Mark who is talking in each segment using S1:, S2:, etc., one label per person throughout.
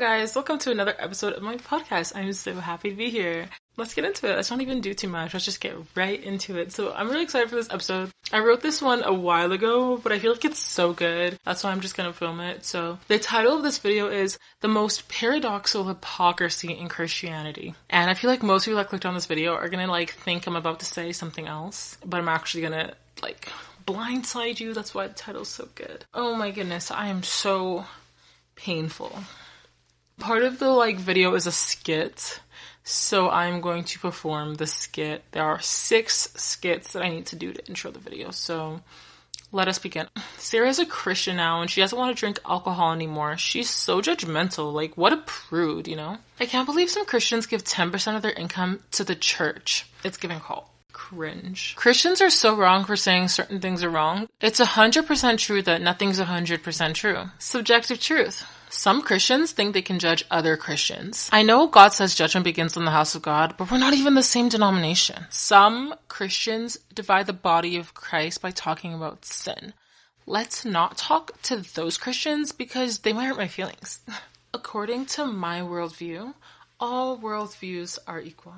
S1: guys, welcome to another episode of my podcast. I'm so happy to be here. Let's get into it. Let's not even do too much. Let's just get right into it. So, I'm really excited for this episode. I wrote this one a while ago, but I feel like it's so good. That's why I'm just gonna film it. So, the title of this video is The Most Paradoxical Hypocrisy in Christianity. And I feel like most people that clicked on this video are gonna like think I'm about to say something else, but I'm actually gonna like blindside you. That's why the title's so good. Oh my goodness, I am so painful. Part of the like video is a skit. So I'm going to perform the skit. There are six skits that I need to do to intro the video. So let us begin. Sarah's a Christian now and she doesn't want to drink alcohol anymore. She's so judgmental. Like, what a prude, you know? I can't believe some Christians give 10% of their income to the church. It's giving cult. Cringe. Christians are so wrong for saying certain things are wrong. It's 100% true that nothing's 100% true. Subjective truth. Some Christians think they can judge other Christians. I know God says judgment begins in the house of God, but we're not even the same denomination. Some Christians divide the body of Christ by talking about sin. Let's not talk to those Christians because they might hurt my feelings. According to my worldview, all worldviews are equal.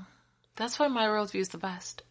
S1: That's why my worldview is the best.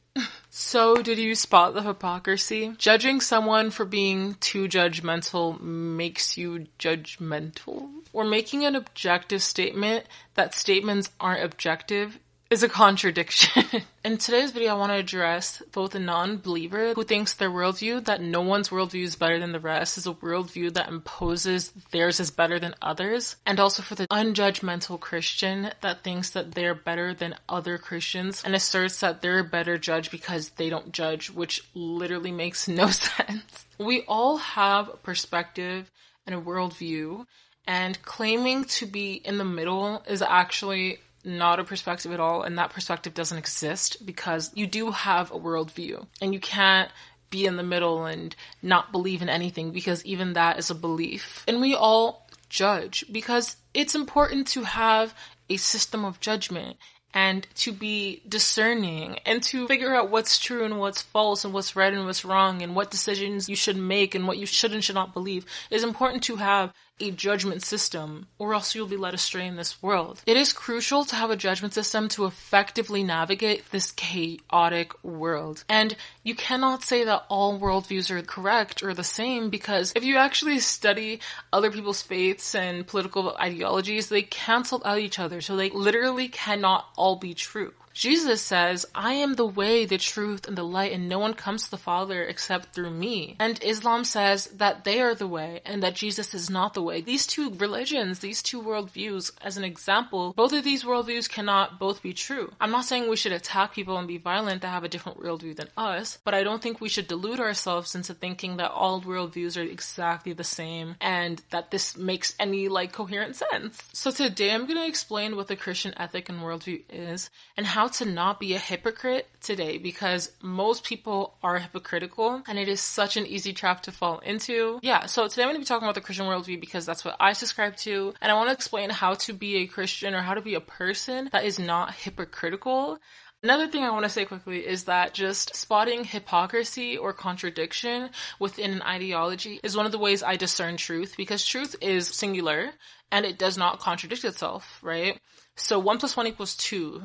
S1: So, did you spot the hypocrisy? Judging someone for being too judgmental makes you judgmental? Or making an objective statement that statements aren't objective is a contradiction. In today's video, I want to address both a non-believer who thinks their worldview, that no one's worldview is better than the rest, is a worldview that imposes theirs is better than others, and also for the unjudgmental Christian that thinks that they're better than other Christians and asserts that they're a better judge because they don't judge, which literally makes no sense. We all have a perspective and a worldview, and claiming to be in the middle is actually not a perspective at all, and that perspective doesn't exist because you do have a worldview, and you can't be in the middle and not believe in anything because even that is a belief. And we all judge because it's important to have a system of judgment and to be discerning and to figure out what's true and what's false and what's right and what's wrong and what decisions you should make and what you should and should not believe is important to have a judgment system or else you'll be led astray in this world. It is crucial to have a judgment system to effectively navigate this chaotic world. And you cannot say that all worldviews are correct or the same because if you actually study other people's faiths and political ideologies, they cancel out each other. So they literally cannot all be true. Jesus says, I am the way, the truth, and the light, and no one comes to the Father except through me. And Islam says that they are the way, and that Jesus is not the way. These two religions, these two worldviews, as an example, both of these worldviews cannot both be true. I'm not saying we should attack people and be violent that have a different worldview than us, but I don't think we should delude ourselves into thinking that all worldviews are exactly the same and that this makes any like coherent sense. So today I'm gonna explain what the Christian ethic and worldview is and how how to not be a hypocrite today because most people are hypocritical and it is such an easy trap to fall into. Yeah, so today I'm going to be talking about the Christian worldview because that's what I subscribe to and I want to explain how to be a Christian or how to be a person that is not hypocritical. Another thing I want to say quickly is that just spotting hypocrisy or contradiction within an ideology is one of the ways I discern truth because truth is singular and it does not contradict itself, right? So 1 plus 1 equals 2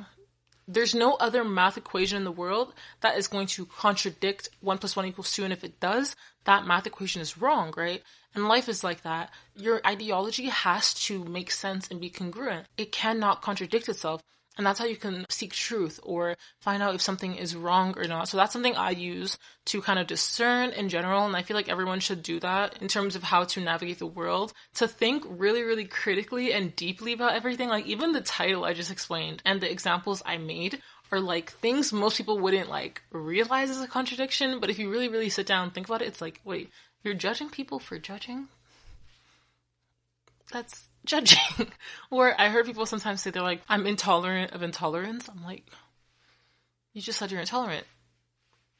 S1: there's no other math equation in the world that is going to contradict 1 plus 1 equals 2. And if it does, that math equation is wrong, right? And life is like that. Your ideology has to make sense and be congruent. It cannot contradict itself. And that's how you can seek truth or find out if something is wrong or not. So that's something I use to kind of discern in general. And I feel like everyone should do that in terms of how to navigate the world, to think really, really critically and deeply about everything. Like even the title I just explained and the examples I made are like things most people wouldn't like realize as a contradiction. But if you really, really sit down and think about it, it's like, wait, you're judging people for judging? That's judging. or I heard people sometimes say they're like, I'm intolerant of intolerance. I'm like, you just said you're intolerant.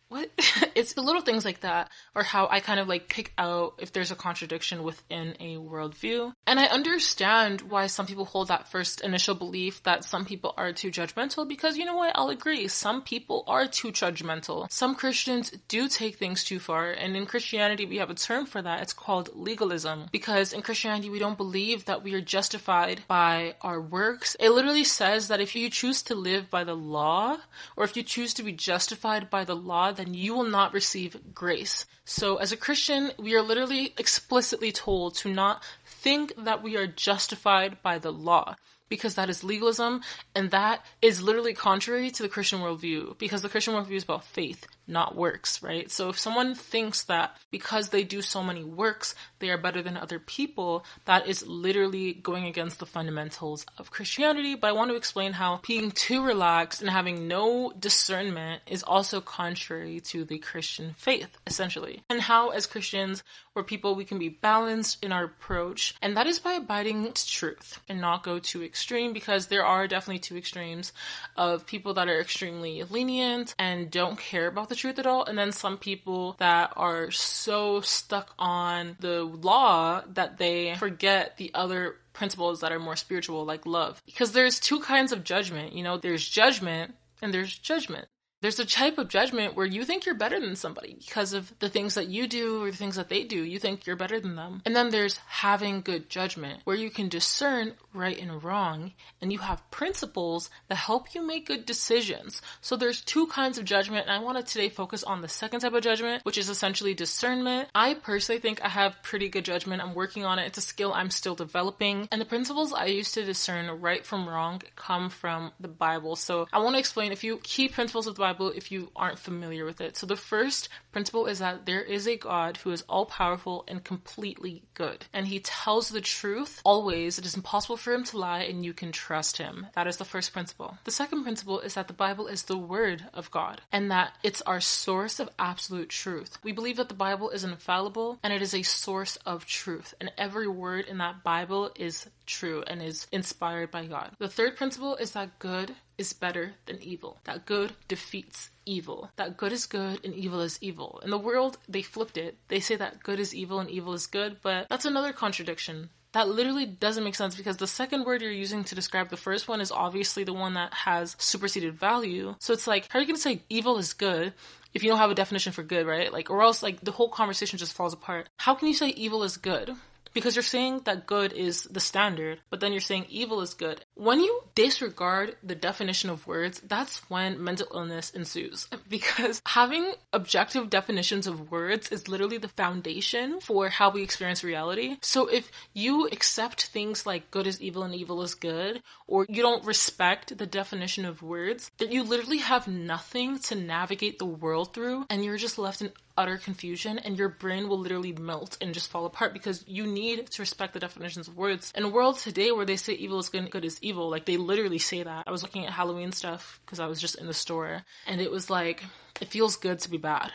S1: What? it's the little things like that, or how I kind of like pick out if there's a contradiction within a worldview. And I understand why some people hold that first initial belief that some people are too judgmental because you know what? I'll agree. Some people are too judgmental. Some Christians do take things too far. And in Christianity, we have a term for that. It's called legalism. Because in Christianity, we don't believe that we are justified by our works. It literally says that if you choose to live by the law, or if you choose to be justified by the law, then you will not receive grace. So, as a Christian, we are literally explicitly told to not think that we are justified by the law because that is legalism and that is literally contrary to the Christian worldview because the Christian worldview is about faith not works, right? So if someone thinks that because they do so many works, they are better than other people, that is literally going against the fundamentals of Christianity. But I want to explain how being too relaxed and having no discernment is also contrary to the Christian faith, essentially. And how, as Christians, we're people, we can be balanced in our approach, and that is by abiding to truth and not go too extreme because there are definitely two extremes of people that are extremely lenient and don't care about the truth at all, and then some people that are so stuck on the law that they forget the other principles that are more spiritual, like love. Because there's two kinds of judgment, you know, there's judgment and there's judgment there's a type of judgment where you think you're better than somebody because of the things that you do or the things that they do. You think you're better than them. And then there's having good judgment where you can discern right and wrong and you have principles that help you make good decisions. So there's two kinds of judgment and I want to today focus on the second type of judgment, which is essentially discernment. I personally think I have pretty good judgment. I'm working on it. It's a skill I'm still developing. And the principles I use to discern right from wrong come from the Bible. So I want to explain a few key principles of the Bible if you aren't familiar with it. So, the first principle is that there is a God who is all powerful and completely good. And he tells the truth always. It is impossible for him to lie, and you can trust him. That is the first principle. The second principle is that the Bible is the word of God and that it's our source of absolute truth. We believe that the Bible is infallible and it is a source of truth. And every word in that Bible is true and is inspired by God. The third principle is that good is better than evil, that good defeats evil, that good is good and evil is evil. In the world, they flipped it. They say that good is evil and evil is good, but that's another contradiction. That literally doesn't make sense because the second word you're using to describe the first one is obviously the one that has superseded value. So it's like, how are you going to say evil is good if you don't have a definition for good, right? Like, or else, like, the whole conversation just falls apart. How can you say evil is good? Because you're saying that good is the standard, but then you're saying evil is good. When you disregard the definition of words, that's when mental illness ensues. Because having objective definitions of words is literally the foundation for how we experience reality. So if you accept things like good is evil and evil is good, or you don't respect the definition of words, then you literally have nothing to navigate the world through, and you're just left in utter confusion and your brain will literally melt and just fall apart because you need to respect the definitions of words. In a world today where they say evil is good and good is evil, like they literally say that. I was looking at Halloween stuff because I was just in the store and it was like, it feels good to be bad.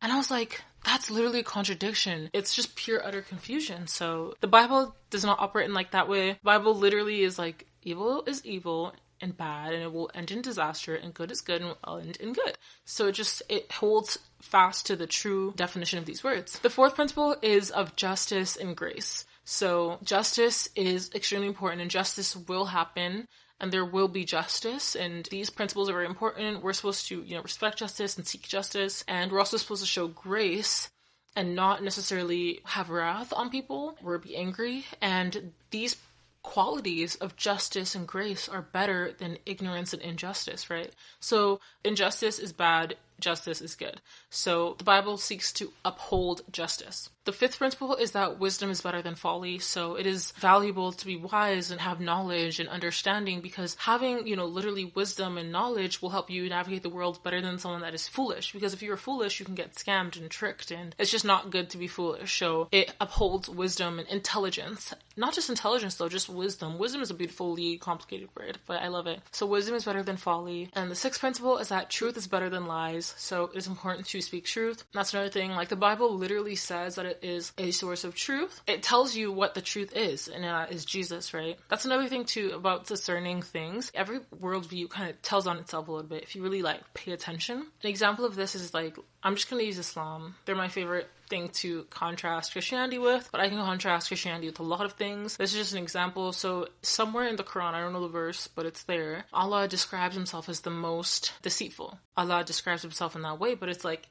S1: And I was like, that's literally a contradiction. It's just pure utter confusion. So the Bible does not operate in like that way. The Bible literally is like evil is evil and bad and it will end in disaster and good is good and will end in good. So it just it holds fast to the true definition of these words. The fourth principle is of justice and grace. So justice is extremely important and justice will happen and there will be justice and these principles are very important. We're supposed to, you know, respect justice and seek justice and we're also supposed to show grace and not necessarily have wrath on people or be angry and these qualities of justice and grace are better than ignorance and injustice, right? So injustice is bad, justice is good. So the Bible seeks to uphold justice. The fifth principle is that wisdom is better than folly. So it is valuable to be wise and have knowledge and understanding because having, you know, literally wisdom and knowledge will help you navigate the world better than someone that is foolish. Because if you're foolish, you can get scammed and tricked and it's just not good to be foolish. So it upholds wisdom and intelligence. Not just intelligence though, just wisdom. Wisdom is a beautifully complicated word, but I love it. So wisdom is better than folly. And the sixth principle is that truth is better than lies. So it is important to speak truth. That's another thing. Like the Bible literally says that it is a source of truth. It tells you what the truth is, and that is Jesus, right? That's another thing too about discerning things. Every worldview kind of tells on itself a little bit if you really like pay attention. An example of this is like I'm just gonna use Islam. They're my favorite thing to contrast Christianity with, but I can contrast Christianity with a lot of things. This is just an example. So, somewhere in the Quran, I don't know the verse, but it's there, Allah describes himself as the most deceitful. Allah describes himself in that way, but it's like,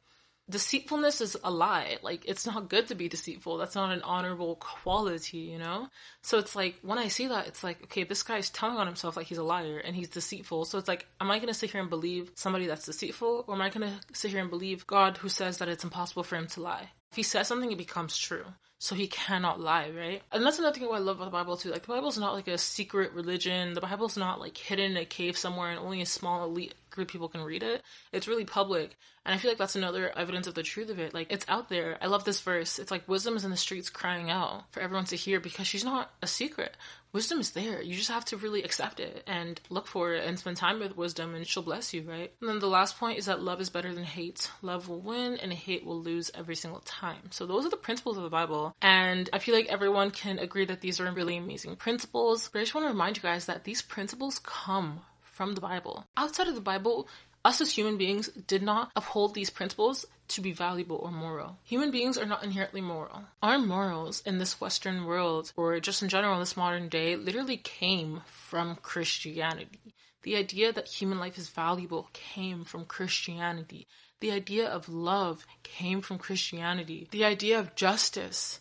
S1: deceitfulness is a lie. Like, it's not good to be deceitful. That's not an honorable quality, you know? So it's like, when I see that, it's like, okay, this guy's telling on himself like he's a liar and he's deceitful. So it's like, am I going to sit here and believe somebody that's deceitful? Or am I going to sit here and believe God who says that it's impossible for him to lie? If he says something, it becomes true. So he cannot lie, right? And that's another thing I love about the Bible too. Like the Bible's not like a secret religion. The Bible's not like hidden in a cave somewhere and only a small elite group people can read it. It's really public. And I feel like that's another evidence of the truth of it. Like it's out there. I love this verse. It's like wisdom is in the streets crying out for everyone to hear because she's not a secret wisdom is there. You just have to really accept it and look for it and spend time with wisdom and she'll bless you, right? And then the last point is that love is better than hate. Love will win and hate will lose every single time. So those are the principles of the Bible. And I feel like everyone can agree that these are really amazing principles. But I just want to remind you guys that these principles come from the Bible. Outside of the Bible, us as human beings did not uphold these principles to be valuable or moral. Human beings are not inherently moral. Our morals in this Western world, or just in general this modern day, literally came from Christianity. The idea that human life is valuable came from Christianity. The idea of love came from Christianity. The idea of justice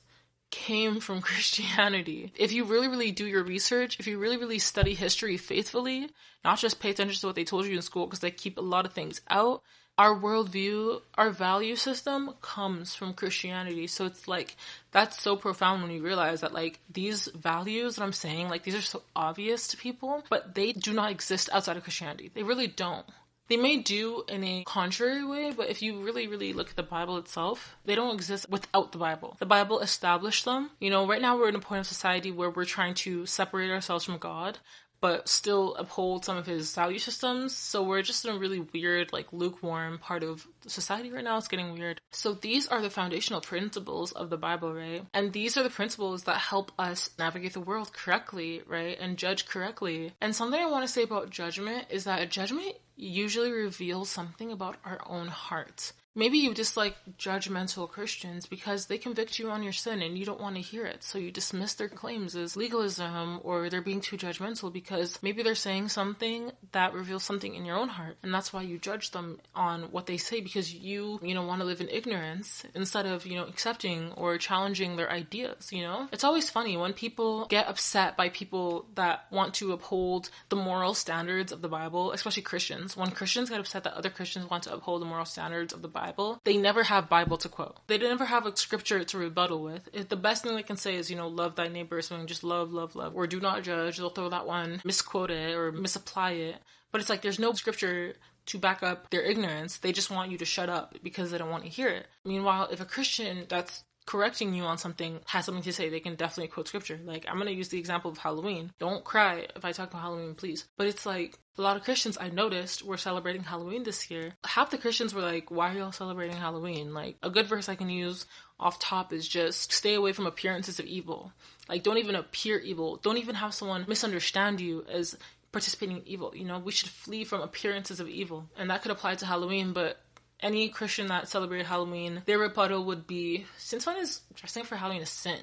S1: came from Christianity. If you really, really do your research, if you really, really study history faithfully, not just pay attention to what they told you in school because they keep a lot of things out, our worldview, our value system comes from Christianity. So it's like, that's so profound when you realize that, like, these values that I'm saying, like, these are so obvious to people, but they do not exist outside of Christianity. They really don't. They may do in a contrary way, but if you really, really look at the Bible itself, they don't exist without the Bible. The Bible established them. You know, right now we're in a point of society where we're trying to separate ourselves from God, but still uphold some of his value systems. So we're just in a really weird, like lukewarm part of society right now. It's getting weird. So these are the foundational principles of the Bible, right? And these are the principles that help us navigate the world correctly, right? And judge correctly. And something I want to say about judgment is that a judgment usually reveals something about our own hearts. Maybe you dislike judgmental Christians because they convict you on your sin and you don't want to hear it. So you dismiss their claims as legalism or they're being too judgmental because maybe they're saying something that reveals something in your own heart. And that's why you judge them on what they say because you, you know, want to live in ignorance instead of, you know, accepting or challenging their ideas, you know? It's always funny when people get upset by people that want to uphold the moral standards of the Bible, especially Christians. When Christians get upset that other Christians want to uphold the moral standards of the Bible, Bible, they never have Bible to quote. They never have a scripture to rebuttal with. If the best thing they can say is, you know, love thy neighbor or something, just love, love, love, or do not judge. They'll throw that one, misquote it or misapply it. But it's like there's no scripture to back up their ignorance. They just want you to shut up because they don't want to hear it. Meanwhile, if a Christian that's correcting you on something has something to say, they can definitely quote scripture. Like, I'm going to use the example of Halloween. Don't cry if I talk about Halloween, please. But it's like a lot of Christians I noticed were celebrating Halloween this year. Half the Christians were like, Why are y'all celebrating Halloween? Like, a good verse I can use off top is just stay away from appearances of evil. Like, don't even appear evil. Don't even have someone misunderstand you as participating in evil. You know, we should flee from appearances of evil. And that could apply to Halloween, but any Christian that celebrated Halloween, their rebuttal would be since when is dressing for Halloween a sin?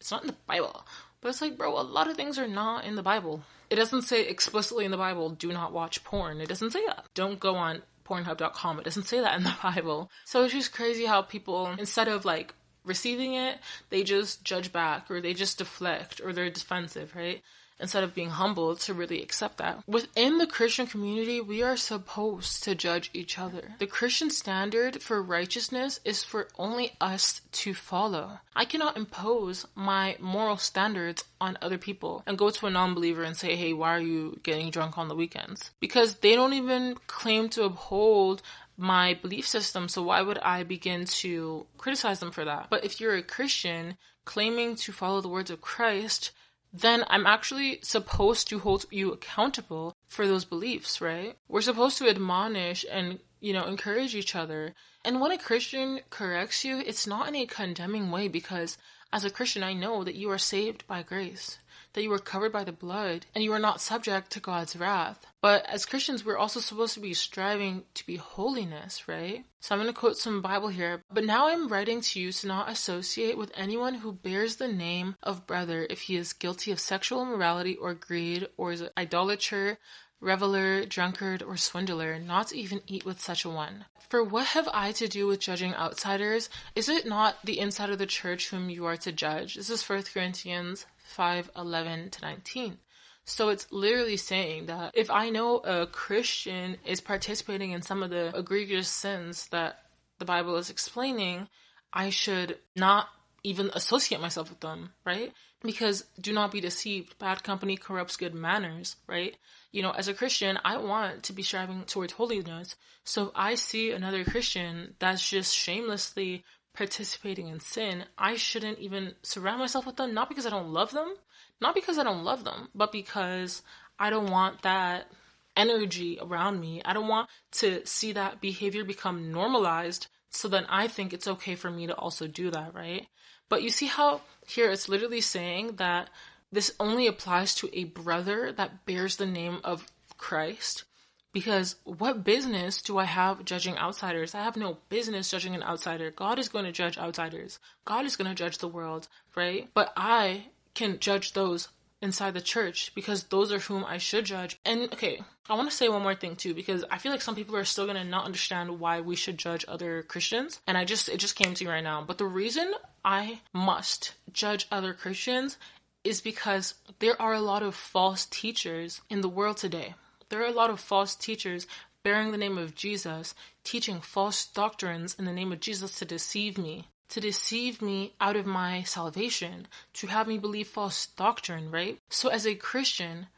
S1: It's not in the Bible. But it's like, bro, a lot of things are not in the Bible. It doesn't say explicitly in the Bible, do not watch porn. It doesn't say that. Don't go on pornhub.com. It doesn't say that in the Bible. So it's just crazy how people, instead of like receiving it, they just judge back or they just deflect or they're defensive, right? Instead of being humble to really accept that. Within the Christian community, we are supposed to judge each other. The Christian standard for righteousness is for only us to follow. I cannot impose my moral standards on other people and go to a non believer and say, hey, why are you getting drunk on the weekends? Because they don't even claim to uphold my belief system, so why would I begin to criticize them for that? But if you're a Christian claiming to follow the words of Christ, then I'm actually supposed to hold you accountable for those beliefs, right? We're supposed to admonish and you know, encourage each other. And when a Christian corrects you, it's not in a condemning way because as a Christian, I know that you are saved by grace, that you are covered by the blood, and you are not subject to God's wrath. But as Christians, we're also supposed to be striving to be holiness, right? So I'm going to quote some Bible here. But now I'm writing to you to not associate with anyone who bears the name of brother if he is guilty of sexual immorality or greed or is an idolater reveler, drunkard, or swindler, not to even eat with such a one. For what have I to do with judging outsiders? Is it not the inside of the church whom you are to judge? This is 1 Corinthians 5 11 to 19. So it's literally saying that if I know a Christian is participating in some of the egregious sins that the Bible is explaining, I should not even associate myself with them, right? Because do not be deceived. Bad company corrupts good manners, right? You know, as a Christian, I want to be striving towards holiness. So if I see another Christian that's just shamelessly participating in sin, I shouldn't even surround myself with them, not because I don't love them, not because I don't love them, but because I don't want that energy around me. I don't want to see that behavior become normalized so then I think it's okay for me to also do that, right? But you see how here it's literally saying that this only applies to a brother that bears the name of Christ. Because what business do I have judging outsiders? I have no business judging an outsider. God is going to judge outsiders. God is going to judge the world, right? But I can judge those inside the church because those are whom I should judge. And okay, I want to say one more thing too because I feel like some people are still going to not understand why we should judge other Christians. And I just it just came to me right now. But the reason I must judge other Christians is because there are a lot of false teachers in the world today. There are a lot of false teachers bearing the name of Jesus, teaching false doctrines in the name of Jesus to deceive me to deceive me out of my salvation, to have me believe false doctrine, right? So, as a Christian,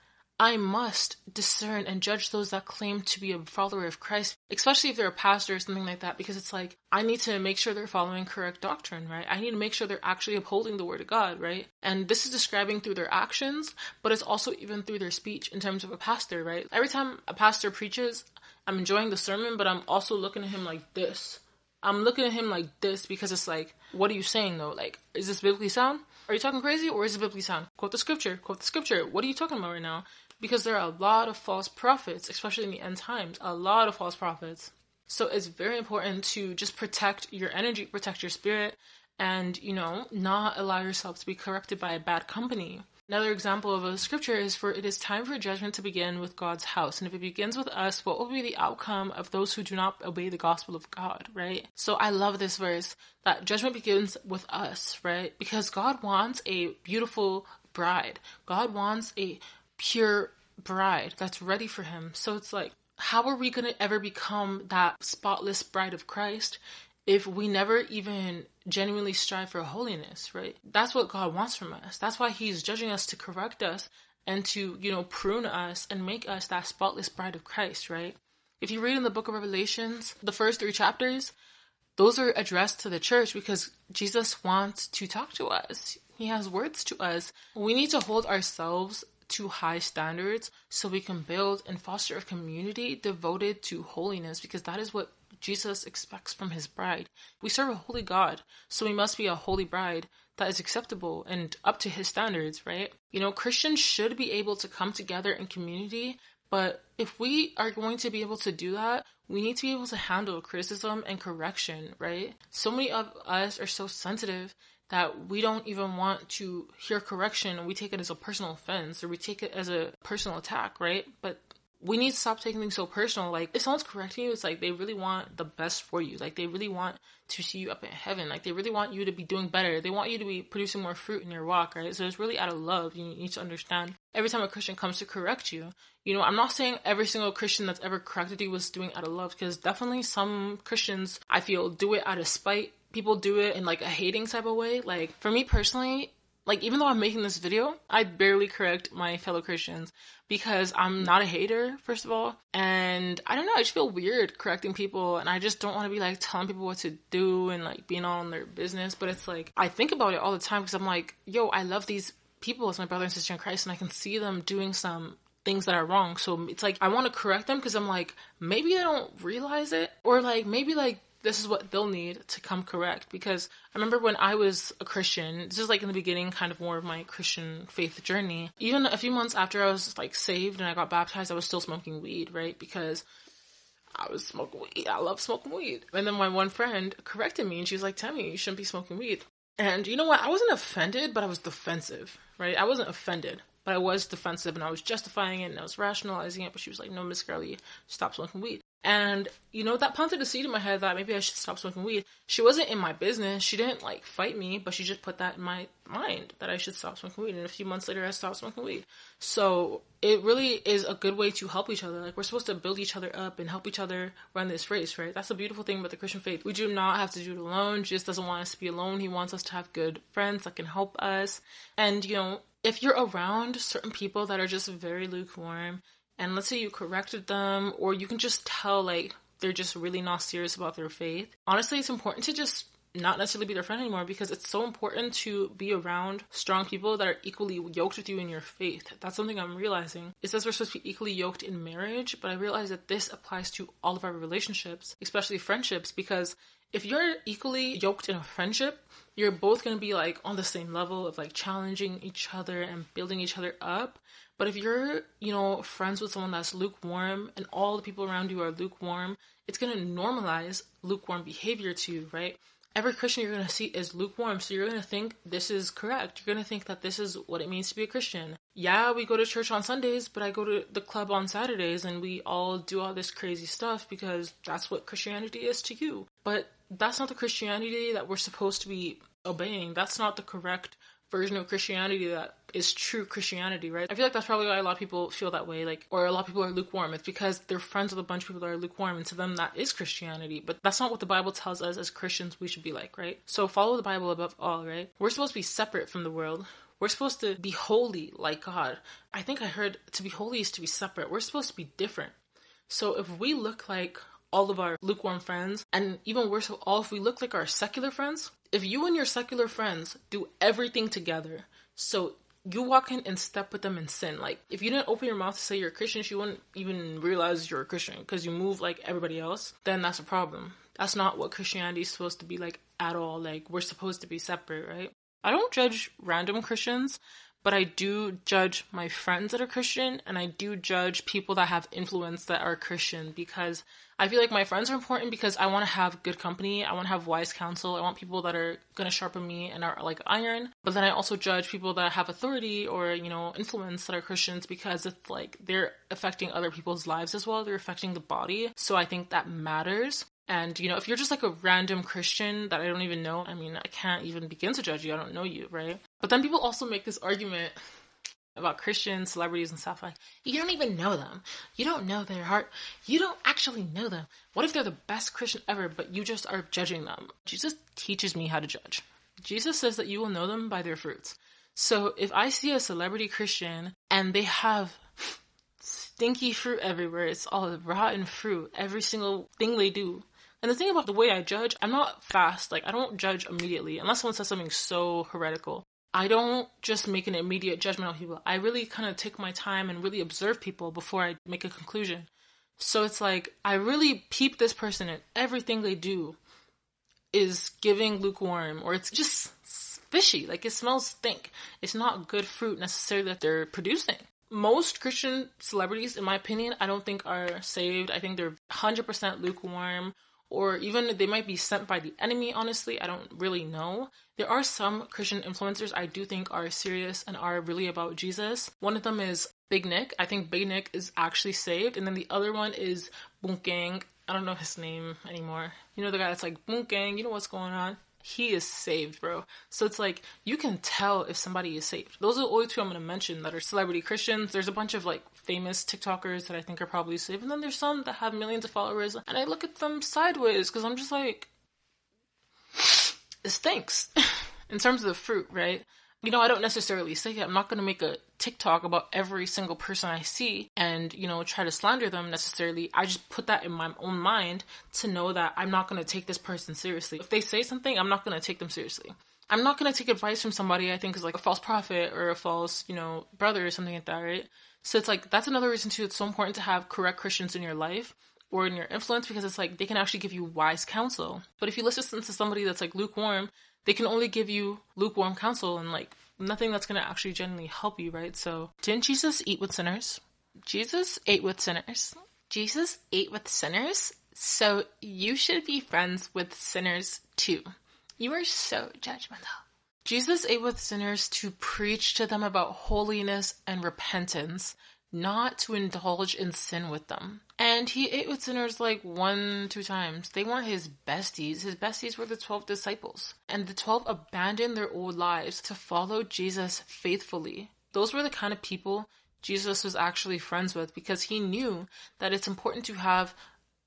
S1: I must discern and judge those that claim to be a follower of Christ, especially if they're a pastor or something like that, because it's like, I need to make sure they're following correct doctrine, right? I need to make sure they're actually upholding the word of God, right? And this is describing through their actions, but it's also even through their speech in terms of a pastor, right? Every time a pastor preaches, I'm enjoying the sermon, but I'm also looking at him like this I'm looking at him like this because it's like, what are you saying though? Like, is this biblically sound? Are you talking crazy or is it biblically sound? Quote the scripture, quote the scripture. What are you talking about right now? Because there are a lot of false prophets, especially in the end times, a lot of false prophets. So it's very important to just protect your energy, protect your spirit, and, you know, not allow yourself to be corrupted by a bad company. Another example of a scripture is for it is time for judgment to begin with God's house. And if it begins with us, what will be the outcome of those who do not obey the gospel of God, right? So I love this verse that judgment begins with us, right? Because God wants a beautiful bride. God wants a pure bride that's ready for him. So it's like, how are we going to ever become that spotless bride of Christ if we never even genuinely strive for holiness, right? That's what God wants from us. That's why He's judging us to correct us and to, you know, prune us and make us that spotless bride of Christ, right? If you read in the book of Revelations, the first three chapters, those are addressed to the church because Jesus wants to talk to us. He has words to us. We need to hold ourselves to high standards so we can build and foster a community devoted to holiness because that is what Jesus expects from his bride. We serve a holy God, so we must be a holy bride that is acceptable and up to his standards, right? You know, Christians should be able to come together in community, but if we are going to be able to do that, we need to be able to handle criticism and correction, right? So many of us are so sensitive that we don't even want to hear correction and we take it as a personal offense or we take it as a personal attack, right? But we need to stop taking things so personal. Like, if someone's correcting you, it's like they really want the best for you. Like, they really want to see you up in heaven. Like, they really want you to be doing better. They want you to be producing more fruit in your walk, right? So it's really out of love. You need to understand every time a Christian comes to correct you. You know, I'm not saying every single Christian that's ever corrected you was doing out of love, because definitely some Christians, I feel, do it out of spite. People do it in like a hating type of way. Like, for me personally, like even though I'm making this video, I barely correct my fellow Christians because I'm not a hater, first of all. And I don't know, I just feel weird correcting people and I just don't want to be like telling people what to do and like being on their business. But it's like I think about it all the time because I'm like, yo, I love these people as my brother and sister in Christ and I can see them doing some things that are wrong. So it's like I want to correct them because I'm like maybe they don't realize it or like maybe like this is what they'll need to come correct because I remember when I was a Christian, this is like in the beginning kind of more of my Christian faith journey. Even a few months after I was like saved and I got baptized, I was still smoking weed, right? Because I was smoking weed. I love smoking weed. And then my one friend corrected me and she was like, Temi, you shouldn't be smoking weed. And you know what? I wasn't offended, but I was defensive, right? I wasn't offended, but I was defensive and I was justifying it and I was rationalizing it. But she was like, no, Miss Girlie, stop smoking weed. And, you know, that planted a seed in my head that maybe I should stop smoking weed. She wasn't in my business. She didn't, like, fight me, but she just put that in my mind that I should stop smoking weed. And a few months later, I stopped smoking weed. So it really is a good way to help each other. Like, we're supposed to build each other up and help each other run this race, right? That's the beautiful thing about the Christian faith. We do not have to do it alone. Jesus doesn't want us to be alone. He wants us to have good friends that can help us. And, you know, if you're around certain people that are just very lukewarm, and let's say you corrected them or you can just tell like they're just really not serious about their faith honestly it's important to just not necessarily be their friend anymore because it's so important to be around strong people that are equally yoked with you in your faith. That's something I'm realizing. It says we're supposed to be equally yoked in marriage, but I realize that this applies to all of our relationships, especially friendships, because if you're equally yoked in a friendship, you're both going to be like on the same level of like challenging each other and building each other up. But if you're, you know, friends with someone that's lukewarm and all the people around you are lukewarm, it's going to normalize lukewarm behavior to you, right? Every Christian you're going to see is lukewarm, so you're going to think this is correct. You're going to think that this is what it means to be a Christian. Yeah, we go to church on Sundays, but I go to the club on Saturdays and we all do all this crazy stuff because that's what Christianity is to you. But that's not the Christianity that we're supposed to be obeying. That's not the correct version of Christianity that is true Christianity, right? I feel like that's probably why a lot of people feel that way, like, or a lot of people are lukewarm. It's because they're friends with a bunch of people that are lukewarm, and to them that is Christianity. But that's not what the Bible tells us as Christians we should be like, right? So follow the Bible above all, right? We're supposed to be separate from the world. We're supposed to be holy like God. I think I heard to be holy is to be separate. We're supposed to be different. So if we look like all of our lukewarm friends, and even worse of all, if we look like our secular friends, if you and your secular friends do everything together, so you walk in and step with them in sin. Like, if you didn't open your mouth to say you're a Christian, she wouldn't even realize you're a Christian because you move like everybody else, then that's a problem. That's not what Christianity is supposed to be like at all. Like, we're supposed to be separate, right? I don't judge random Christians but I do judge my friends that are Christian and I do judge people that have influence that are Christian because I feel like my friends are important because I want to have good company. I want to have wise counsel. I want people that are going to sharpen me and are like iron. But then I also judge people that have authority or, you know, influence that are Christians because it's like they're affecting other people's lives as well. They're affecting the body. So I think that matters. And, you know, if you're just like a random Christian that I don't even know, I mean, I can't even begin to judge you. I don't know you, right? But then people also make this argument about Christians, celebrities, and stuff like, you don't even know them. You don't know their heart. You don't actually know them. What if they're the best Christian ever, but you just are judging them? Jesus teaches me how to judge. Jesus says that you will know them by their fruits. So if I see a celebrity Christian and they have stinky fruit everywhere, it's all rotten fruit, every single thing they do, and the thing about the way I judge, I'm not fast. Like, I don't judge immediately unless someone says something so heretical. I don't just make an immediate judgment on people. I really kind of take my time and really observe people before I make a conclusion. So it's like, I really peep this person and everything they do is giving lukewarm or it's just fishy. Like, it smells stink. It's not good fruit necessarily that they're producing most Christian celebrities, in my opinion, I don't think are saved. I think they're 100% lukewarm or even they might be sent by the enemy, honestly. I don't really know. There are some Christian influencers I do think are serious and are really about Jesus. One of them is Big Nick. I think Big Nick is actually saved. And then the other one is Bunkang. I don't know his name anymore. You know the guy that's like, Bunkang, you know what's going on? He is saved, bro. So it's like you can tell if somebody is saved. Those are the only two I'm gonna mention that are celebrity Christians. There's a bunch of like famous TikTokers that I think are probably saved, and then there's some that have millions of followers, and I look at them sideways because I'm just like, it stinks in terms of the fruit, right? You know, I don't necessarily say it. I'm not going to make a TikTok about every single person I see and, you know, try to slander them necessarily. I just put that in my own mind to know that I'm not going to take this person seriously. If they say something, I'm not going to take them seriously. I'm not going to take advice from somebody I think is like a false prophet or a false, you know, brother or something like that, right? So it's like that's another reason too. It's so important to have correct Christians in your life or in your influence because it's like they can actually give you wise counsel. But if you listen to somebody that's like lukewarm, they can only give you lukewarm counsel and like nothing that's going to actually genuinely help you, right? So, didn't Jesus eat with sinners? Jesus ate with sinners. Jesus ate with sinners, so you should be friends with sinners too. You are so judgmental. Jesus ate with sinners to preach to them about holiness and repentance, not to indulge in sin with them. And he ate with sinners like one, two times. They weren't his besties. His besties were the 12 disciples. And the 12 abandoned their old lives to follow Jesus faithfully. Those were the kind of people Jesus was actually friends with because he knew that it's important to have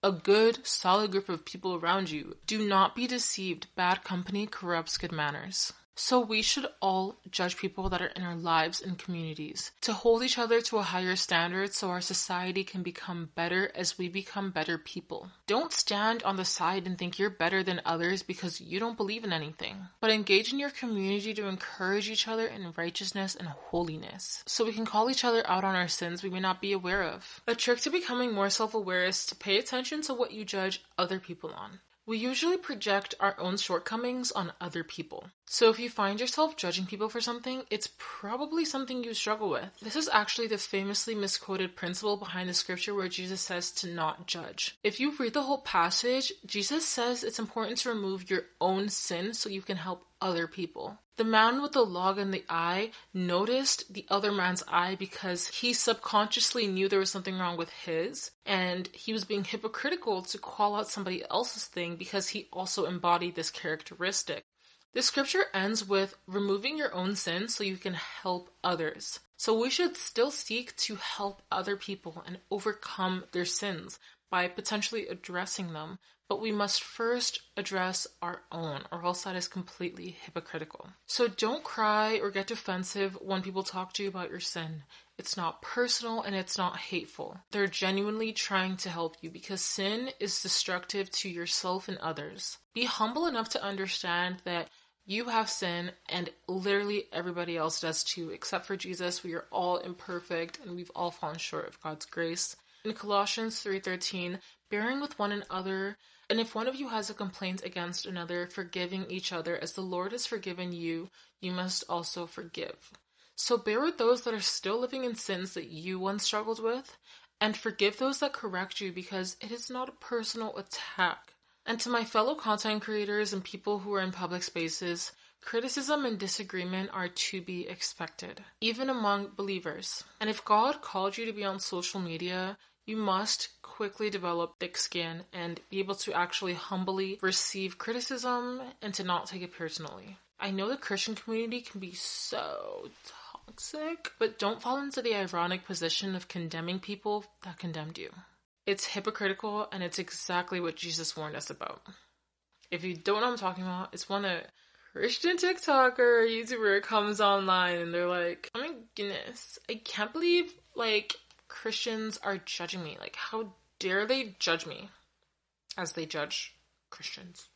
S1: a good, solid group of people around you. Do not be deceived. Bad company corrupts good manners. So we should all judge people that are in our lives and communities to hold each other to a higher standard so our society can become better as we become better people. Don't stand on the side and think you're better than others because you don't believe in anything, but engage in your community to encourage each other in righteousness and holiness so we can call each other out on our sins we may not be aware of. A trick to becoming more self-aware is to pay attention to what you judge other people on. We usually project our own shortcomings on other people. So if you find yourself judging people for something, it's probably something you struggle with. This is actually the famously misquoted principle behind the scripture where Jesus says to not judge. If you read the whole passage, Jesus says it's important to remove your own sin so you can help other people. The man with the log in the eye noticed the other man's eye because he subconsciously knew there was something wrong with his, and he was being hypocritical to call out somebody else's thing because he also embodied this characteristic. The scripture ends with removing your own sin so you can help others. So we should still seek to help other people and overcome their sins by potentially addressing them, but we must first address our own, or else that is completely hypocritical. So don't cry or get defensive when people talk to you about your sin. It's not personal and it's not hateful. They're genuinely trying to help you because sin is destructive to yourself and others. Be humble enough to understand that you have sin and literally everybody else does too except for jesus. We are all imperfect and we've all fallen short of god's grace. In colossians 3.13 bearing with one another and if one of you has a complaint against another forgiving each other as the lord has forgiven you you must also forgive. So bear with those that are still living in sins that you once struggled with and forgive those that correct you because it is not a personal attack and to my fellow content creators and people who are in public spaces, criticism and disagreement are to be expected, even among believers. And if God called you to be on social media, you must quickly develop thick skin and be able to actually humbly receive criticism and to not take it personally. I know the Christian community can be so toxic, but don't fall into the ironic position of condemning people that condemned you. It's hypocritical and it's exactly what Jesus warned us about. If you don't know what I'm talking about, it's when a Christian TikToker or YouTuber comes online and they're like, oh my goodness, I can't believe like Christians are judging me. Like, how dare they judge me as they judge Christians?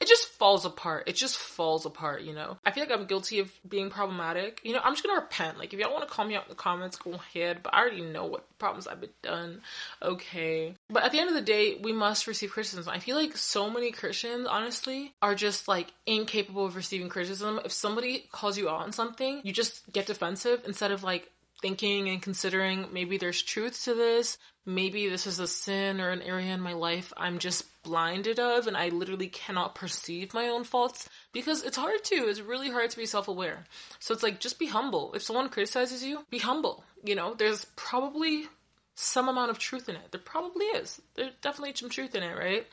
S1: It just falls apart. It just falls apart, you know. I feel like I'm guilty of being problematic. You know, I'm just gonna repent. Like, if y'all want to call me out in the comments, go ahead. But I already know what problems I've been done. Okay. But at the end of the day, we must receive criticism. I feel like so many Christians, honestly, are just like incapable of receiving criticism. If somebody calls you out on something, you just get defensive instead of like thinking and considering maybe there's truth to this, maybe this is a sin or an area in my life I'm just blinded of and I literally cannot perceive my own faults because it's hard to. It's really hard to be self aware. So it's like just be humble. If someone criticizes you, be humble. You know, there's probably some amount of truth in it. There probably is. There's definitely some truth in it, right?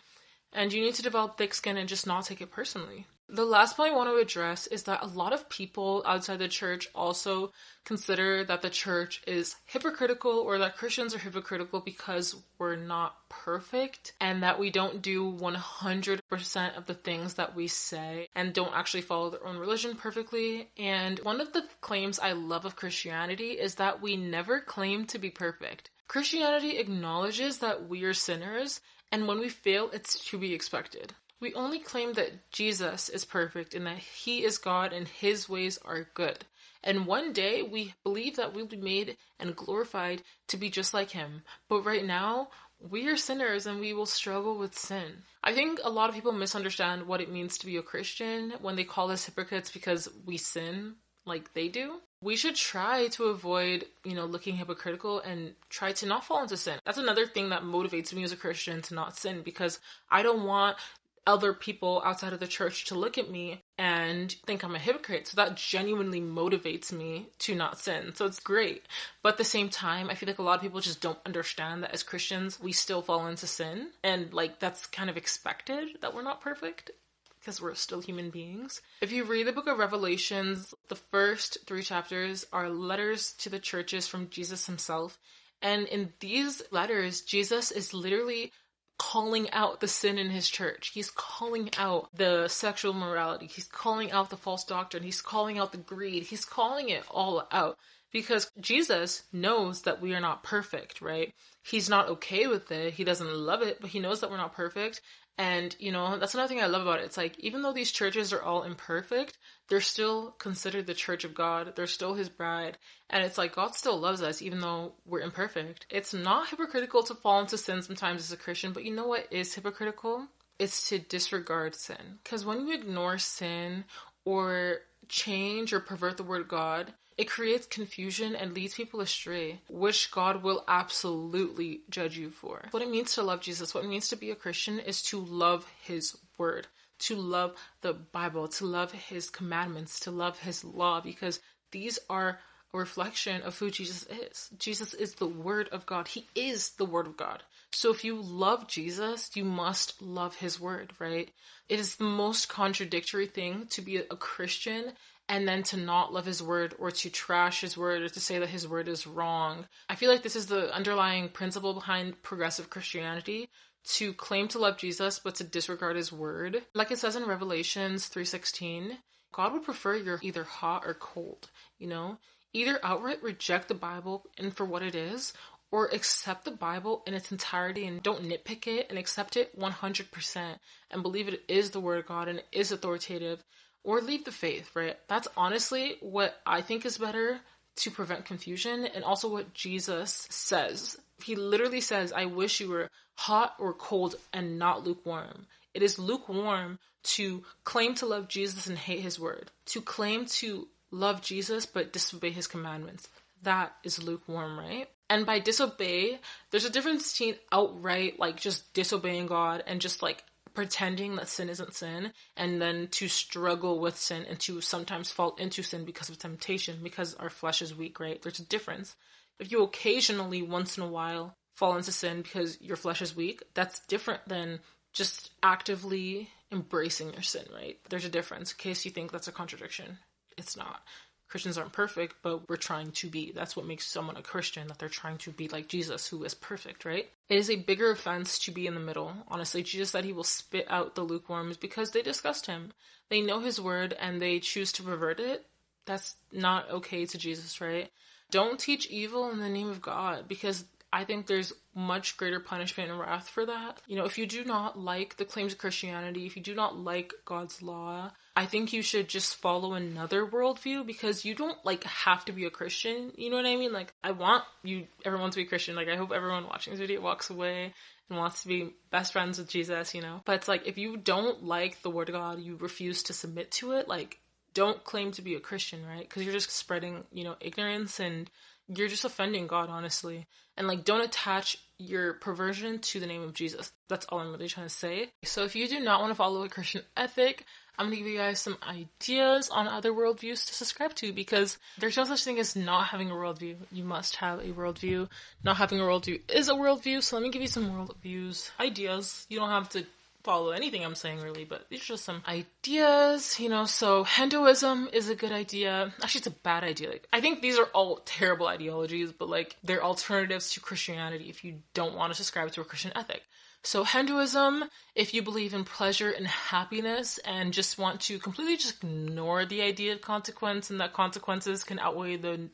S1: And you need to develop thick skin and just not take it personally. The last point I want to address is that a lot of people outside the church also consider that the church is hypocritical or that Christians are hypocritical because we're not perfect and that we don't do 100% of the things that we say and don't actually follow their own religion perfectly. And one of the claims I love of Christianity is that we never claim to be perfect. Christianity acknowledges that we are sinners and when we fail, it's to be expected. We only claim that Jesus is perfect and that he is God and his ways are good. And one day we believe that we'll be made and glorified to be just like him. But right now, we are sinners and we will struggle with sin. I think a lot of people misunderstand what it means to be a Christian when they call us hypocrites because we sin like they do. We should try to avoid, you know, looking hypocritical and try to not fall into sin. That's another thing that motivates me as a Christian to not sin because I don't want other people outside of the church to look at me and think I'm a hypocrite. So that genuinely motivates me to not sin. So it's great. But at the same time, I feel like a lot of people just don't understand that as Christians, we still fall into sin. And like that's kind of expected that we're not perfect because we're still human beings. If you read the book of Revelations, the first three chapters are letters to the churches from Jesus himself. And in these letters, Jesus is literally calling out the sin in his church. He's calling out the sexual morality. He's calling out the false doctrine. He's calling out the greed. He's calling it all out because Jesus knows that we are not perfect, right? He's not okay with it. He doesn't love it, but he knows that we're not perfect. And, you know, that's another thing I love about it. It's like, even though these churches are all imperfect, they're still considered the church of God. They're still his bride. And it's like, God still loves us, even though we're imperfect. It's not hypocritical to fall into sin sometimes as a Christian, but you know what is hypocritical? It's to disregard sin. Because when you ignore sin or change or pervert the word God, it creates confusion and leads people astray, which God will absolutely judge you for. What it means to love Jesus, what it means to be a Christian, is to love His Word, to love the Bible, to love His commandments, to love His law, because these are a reflection of who Jesus is. Jesus is the Word of God. He is the Word of God. So if you love Jesus, you must love His Word, right? It is the most contradictory thing to be a Christian and then to not love his word or to trash his word or to say that his word is wrong. I feel like this is the underlying principle behind progressive Christianity to claim to love Jesus but to disregard his word. Like it says in Revelations 3:16, God would prefer you're either hot or cold, you know? Either outright reject the Bible and for what it is or accept the Bible in its entirety and don't nitpick it and accept it 100% and believe it is the word of God and is authoritative or leave the faith, right? That's honestly what I think is better to prevent confusion and also what Jesus says. He literally says, I wish you were hot or cold and not lukewarm. It is lukewarm to claim to love Jesus and hate his word, to claim to love Jesus but disobey his commandments. That is lukewarm, right? And by disobey, there's a difference between outright, like just disobeying God and just like pretending that sin isn't sin and then to struggle with sin and to sometimes fall into sin because of temptation because our flesh is weak, right? There's a difference. If you occasionally, once in a while, fall into sin because your flesh is weak, that's different than just actively embracing your sin, right? There's a difference in case you think that's a contradiction. It's not. Christians aren't perfect, but we're trying to be. That's what makes someone a Christian, that they're trying to be like Jesus, who is perfect, right? It is a bigger offense to be in the middle. Honestly, Jesus said he will spit out the lukewarms because they disgust him. They know his word and they choose to pervert it. That's not okay to Jesus, right? Don't teach evil in the name of God because I think there's much greater punishment and wrath for that. You know, if you do not like the claims of Christianity, if you do not like God's law, I think you should just follow another worldview because you don't like have to be a Christian. You know what I mean? Like, I want you, everyone to be Christian. Like, I hope everyone watching this video walks away and wants to be best friends with Jesus, you know? But it's like, if you don't like the word of God, you refuse to submit to it, like, don't claim to be a Christian, right? Because you're just spreading, you know, ignorance and you're just offending God, honestly. And like, don't attach your perversion to the name of Jesus. That's all I'm really trying to say. So, if you do not want to follow a Christian ethic, I'm gonna give you guys some ideas on other worldviews to subscribe to because there's no such thing as not having a worldview. You must have a worldview. Not having a worldview is a worldview. So, let me give you some worldviews, ideas. You don't have to follow anything I'm saying really, but these are just some ideas, you know. So Hedonism is a good idea. Actually, it's a bad idea. Like, I think these are all terrible ideologies, but like they're alternatives to Christianity if you don't want to subscribe to a Christian ethic. So Hedonism, if you believe in pleasure and happiness and just want to completely just ignore the idea of consequence and that consequences can outweigh the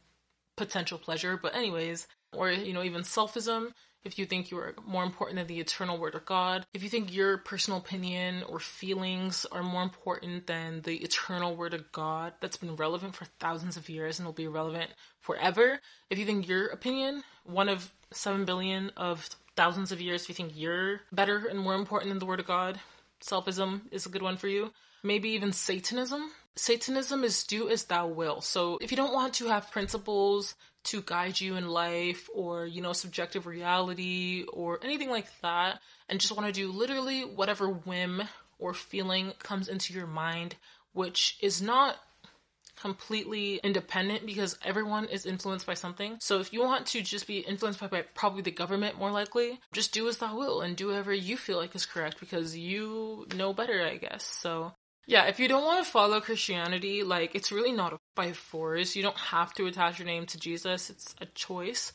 S1: potential pleasure, but anyways, or you know even selfism if you think you are more important than the eternal word of God, if you think your personal opinion or feelings are more important than the eternal word of God that's been relevant for thousands of years and will be relevant forever, if you think your opinion, one of 7 billion of thousands of years, if you think you're better and more important than the word of God, selfism is a good one for you. Maybe even Satanism. Satanism is do as thou will. So if you don't want to have principles to guide you in life or, you know, subjective reality or anything like that, and just want to do literally whatever whim or feeling comes into your mind, which is not completely independent because everyone is influenced by something. So if you want to just be influenced by, by, probably the government more likely, just do as thou will and do whatever you feel like is correct because you know better, I guess. So yeah, if you don't want to follow Christianity, like it's really not by force. You don't have to attach your name to Jesus. It's a choice.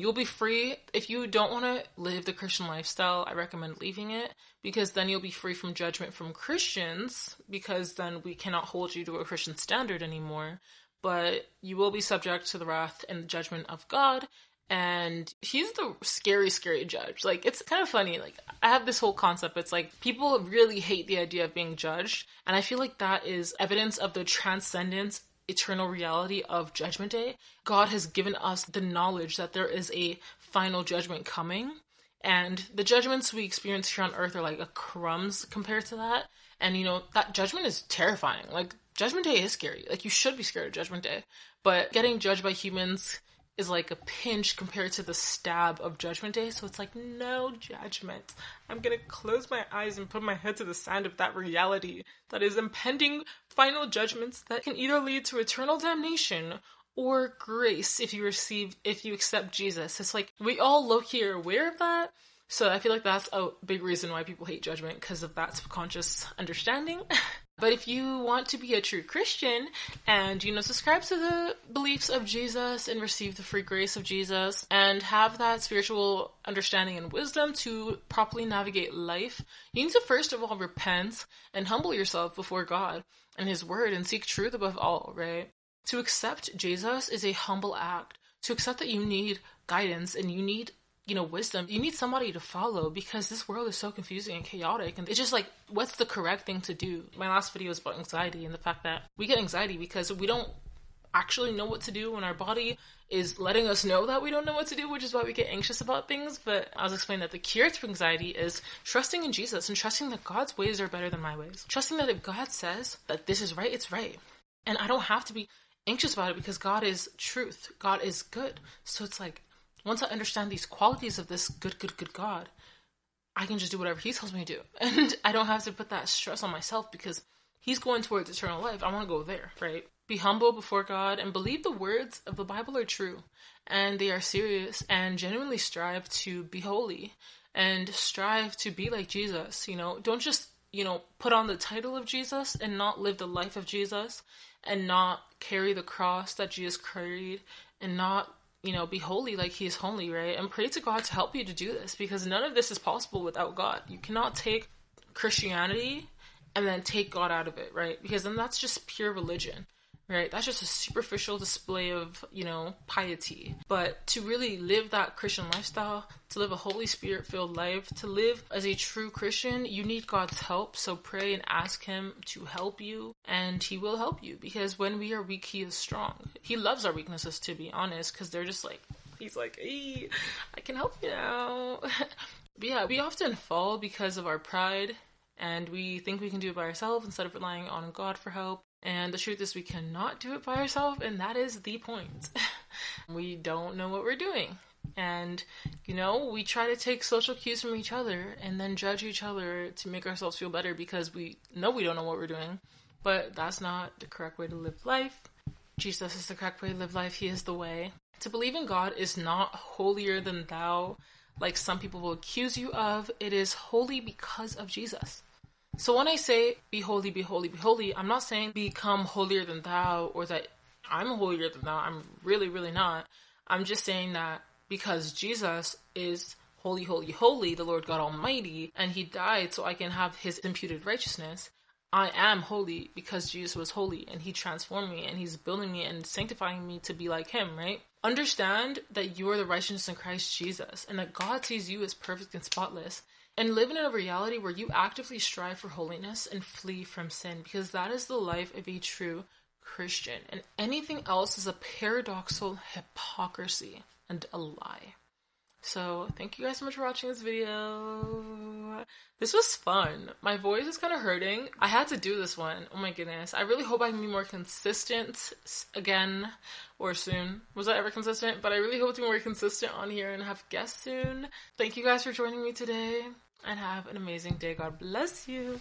S1: You'll be free. If you don't want to live the Christian lifestyle, I recommend leaving it because then you'll be free from judgment from Christians because then we cannot hold you to a Christian standard anymore. But you will be subject to the wrath and the judgment of God and he's the scary, scary judge. Like, it's kind of funny. Like, I have this whole concept. It's like people really hate the idea of being judged. And I feel like that is evidence of the transcendence, eternal reality of Judgment Day. God has given us the knowledge that there is a final judgment coming. And the judgments we experience here on earth are like a crumbs compared to that. And, you know, that judgment is terrifying. Like, Judgment Day is scary. Like, you should be scared of Judgment Day. But getting judged by humans is like a pinch compared to the stab of Judgment Day. So it's like, no judgment. I'm gonna close my eyes and put my head to the sound of that reality that is impending final judgments that can either lead to eternal damnation or grace if you receive, if you accept Jesus. It's like, we all low key are aware of that. So I feel like that's a big reason why people hate judgment because of that subconscious understanding. But if you want to be a true Christian and, you know, subscribe to the beliefs of Jesus and receive the free grace of Jesus and have that spiritual understanding and wisdom to properly navigate life, you need to first of all repent and humble yourself before God and His Word and seek truth above all, right? To accept Jesus is a humble act. To accept that you need guidance and you need you know, wisdom, you need somebody to follow because this world is so confusing and chaotic. And it's just like, what's the correct thing to do? My last video was about anxiety and the fact that we get anxiety because we don't actually know what to do when our body is letting us know that we don't know what to do, which is why we get anxious about things. But I was explaining that the cure to anxiety is trusting in Jesus and trusting that God's ways are better than my ways. Trusting that if God says that this is right, it's right. And I don't have to be anxious about it because God is truth. God is good. So it's like, once I understand these qualities of this good, good, good God, I can just do whatever He tells me to do. And I don't have to put that stress on myself because He's going towards eternal life. I want to go there, right? Be humble before God and believe the words of the Bible are true and they are serious and genuinely strive to be holy and strive to be like Jesus. You know, don't just, you know, put on the title of Jesus and not live the life of Jesus and not carry the cross that Jesus carried and not you know, be holy like he is holy, right? And pray to God to help you to do this because none of this is possible without God. You cannot take Christianity and then take God out of it, right? Because then that's just pure religion right? That's just a superficial display of, you know, piety. But to really live that Christian lifestyle, to live a Holy Spirit filled life, to live as a true Christian, you need God's help. So pray and ask Him to help you, and He will help you because when we are weak, He is strong. He loves our weaknesses, to be honest, because they're just like, He's like, hey, I can help you now. but yeah, we often fall because of our pride and we think we can do it by ourselves instead of relying on God for help. And the truth is, we cannot do it by ourselves, and that is the point. we don't know what we're doing. And, you know, we try to take social cues from each other and then judge each other to make ourselves feel better because we know we don't know what we're doing. But that's not the correct way to live life. Jesus is the correct way to live life, He is the way. To believe in God is not holier than thou, like some people will accuse you of. It is holy because of Jesus. So when I say be holy, be holy, be holy, I'm not saying become holier than thou or that I'm holier than thou. I'm really, really not. I'm just saying that because Jesus is holy, holy, holy, the Lord God Almighty, and He died so I can have His imputed righteousness. I am holy because Jesus was holy and He transformed me and He's building me and sanctifying me to be like Him, right? Understand that you are the righteousness in Christ Jesus and that God sees you as perfect and spotless. And live in a reality where you actively strive for holiness and flee from sin because that is the life of a true Christian. And anything else is a paradoxical hypocrisy and a lie. So thank you guys so much for watching this video. This was fun. My voice is kind of hurting. I had to do this one. Oh my goodness. I really hope I can be more consistent again or soon. Was I ever consistent? But I really hope to be more consistent on here and have guests soon. Thank you guys for joining me today and have an amazing day. God bless you.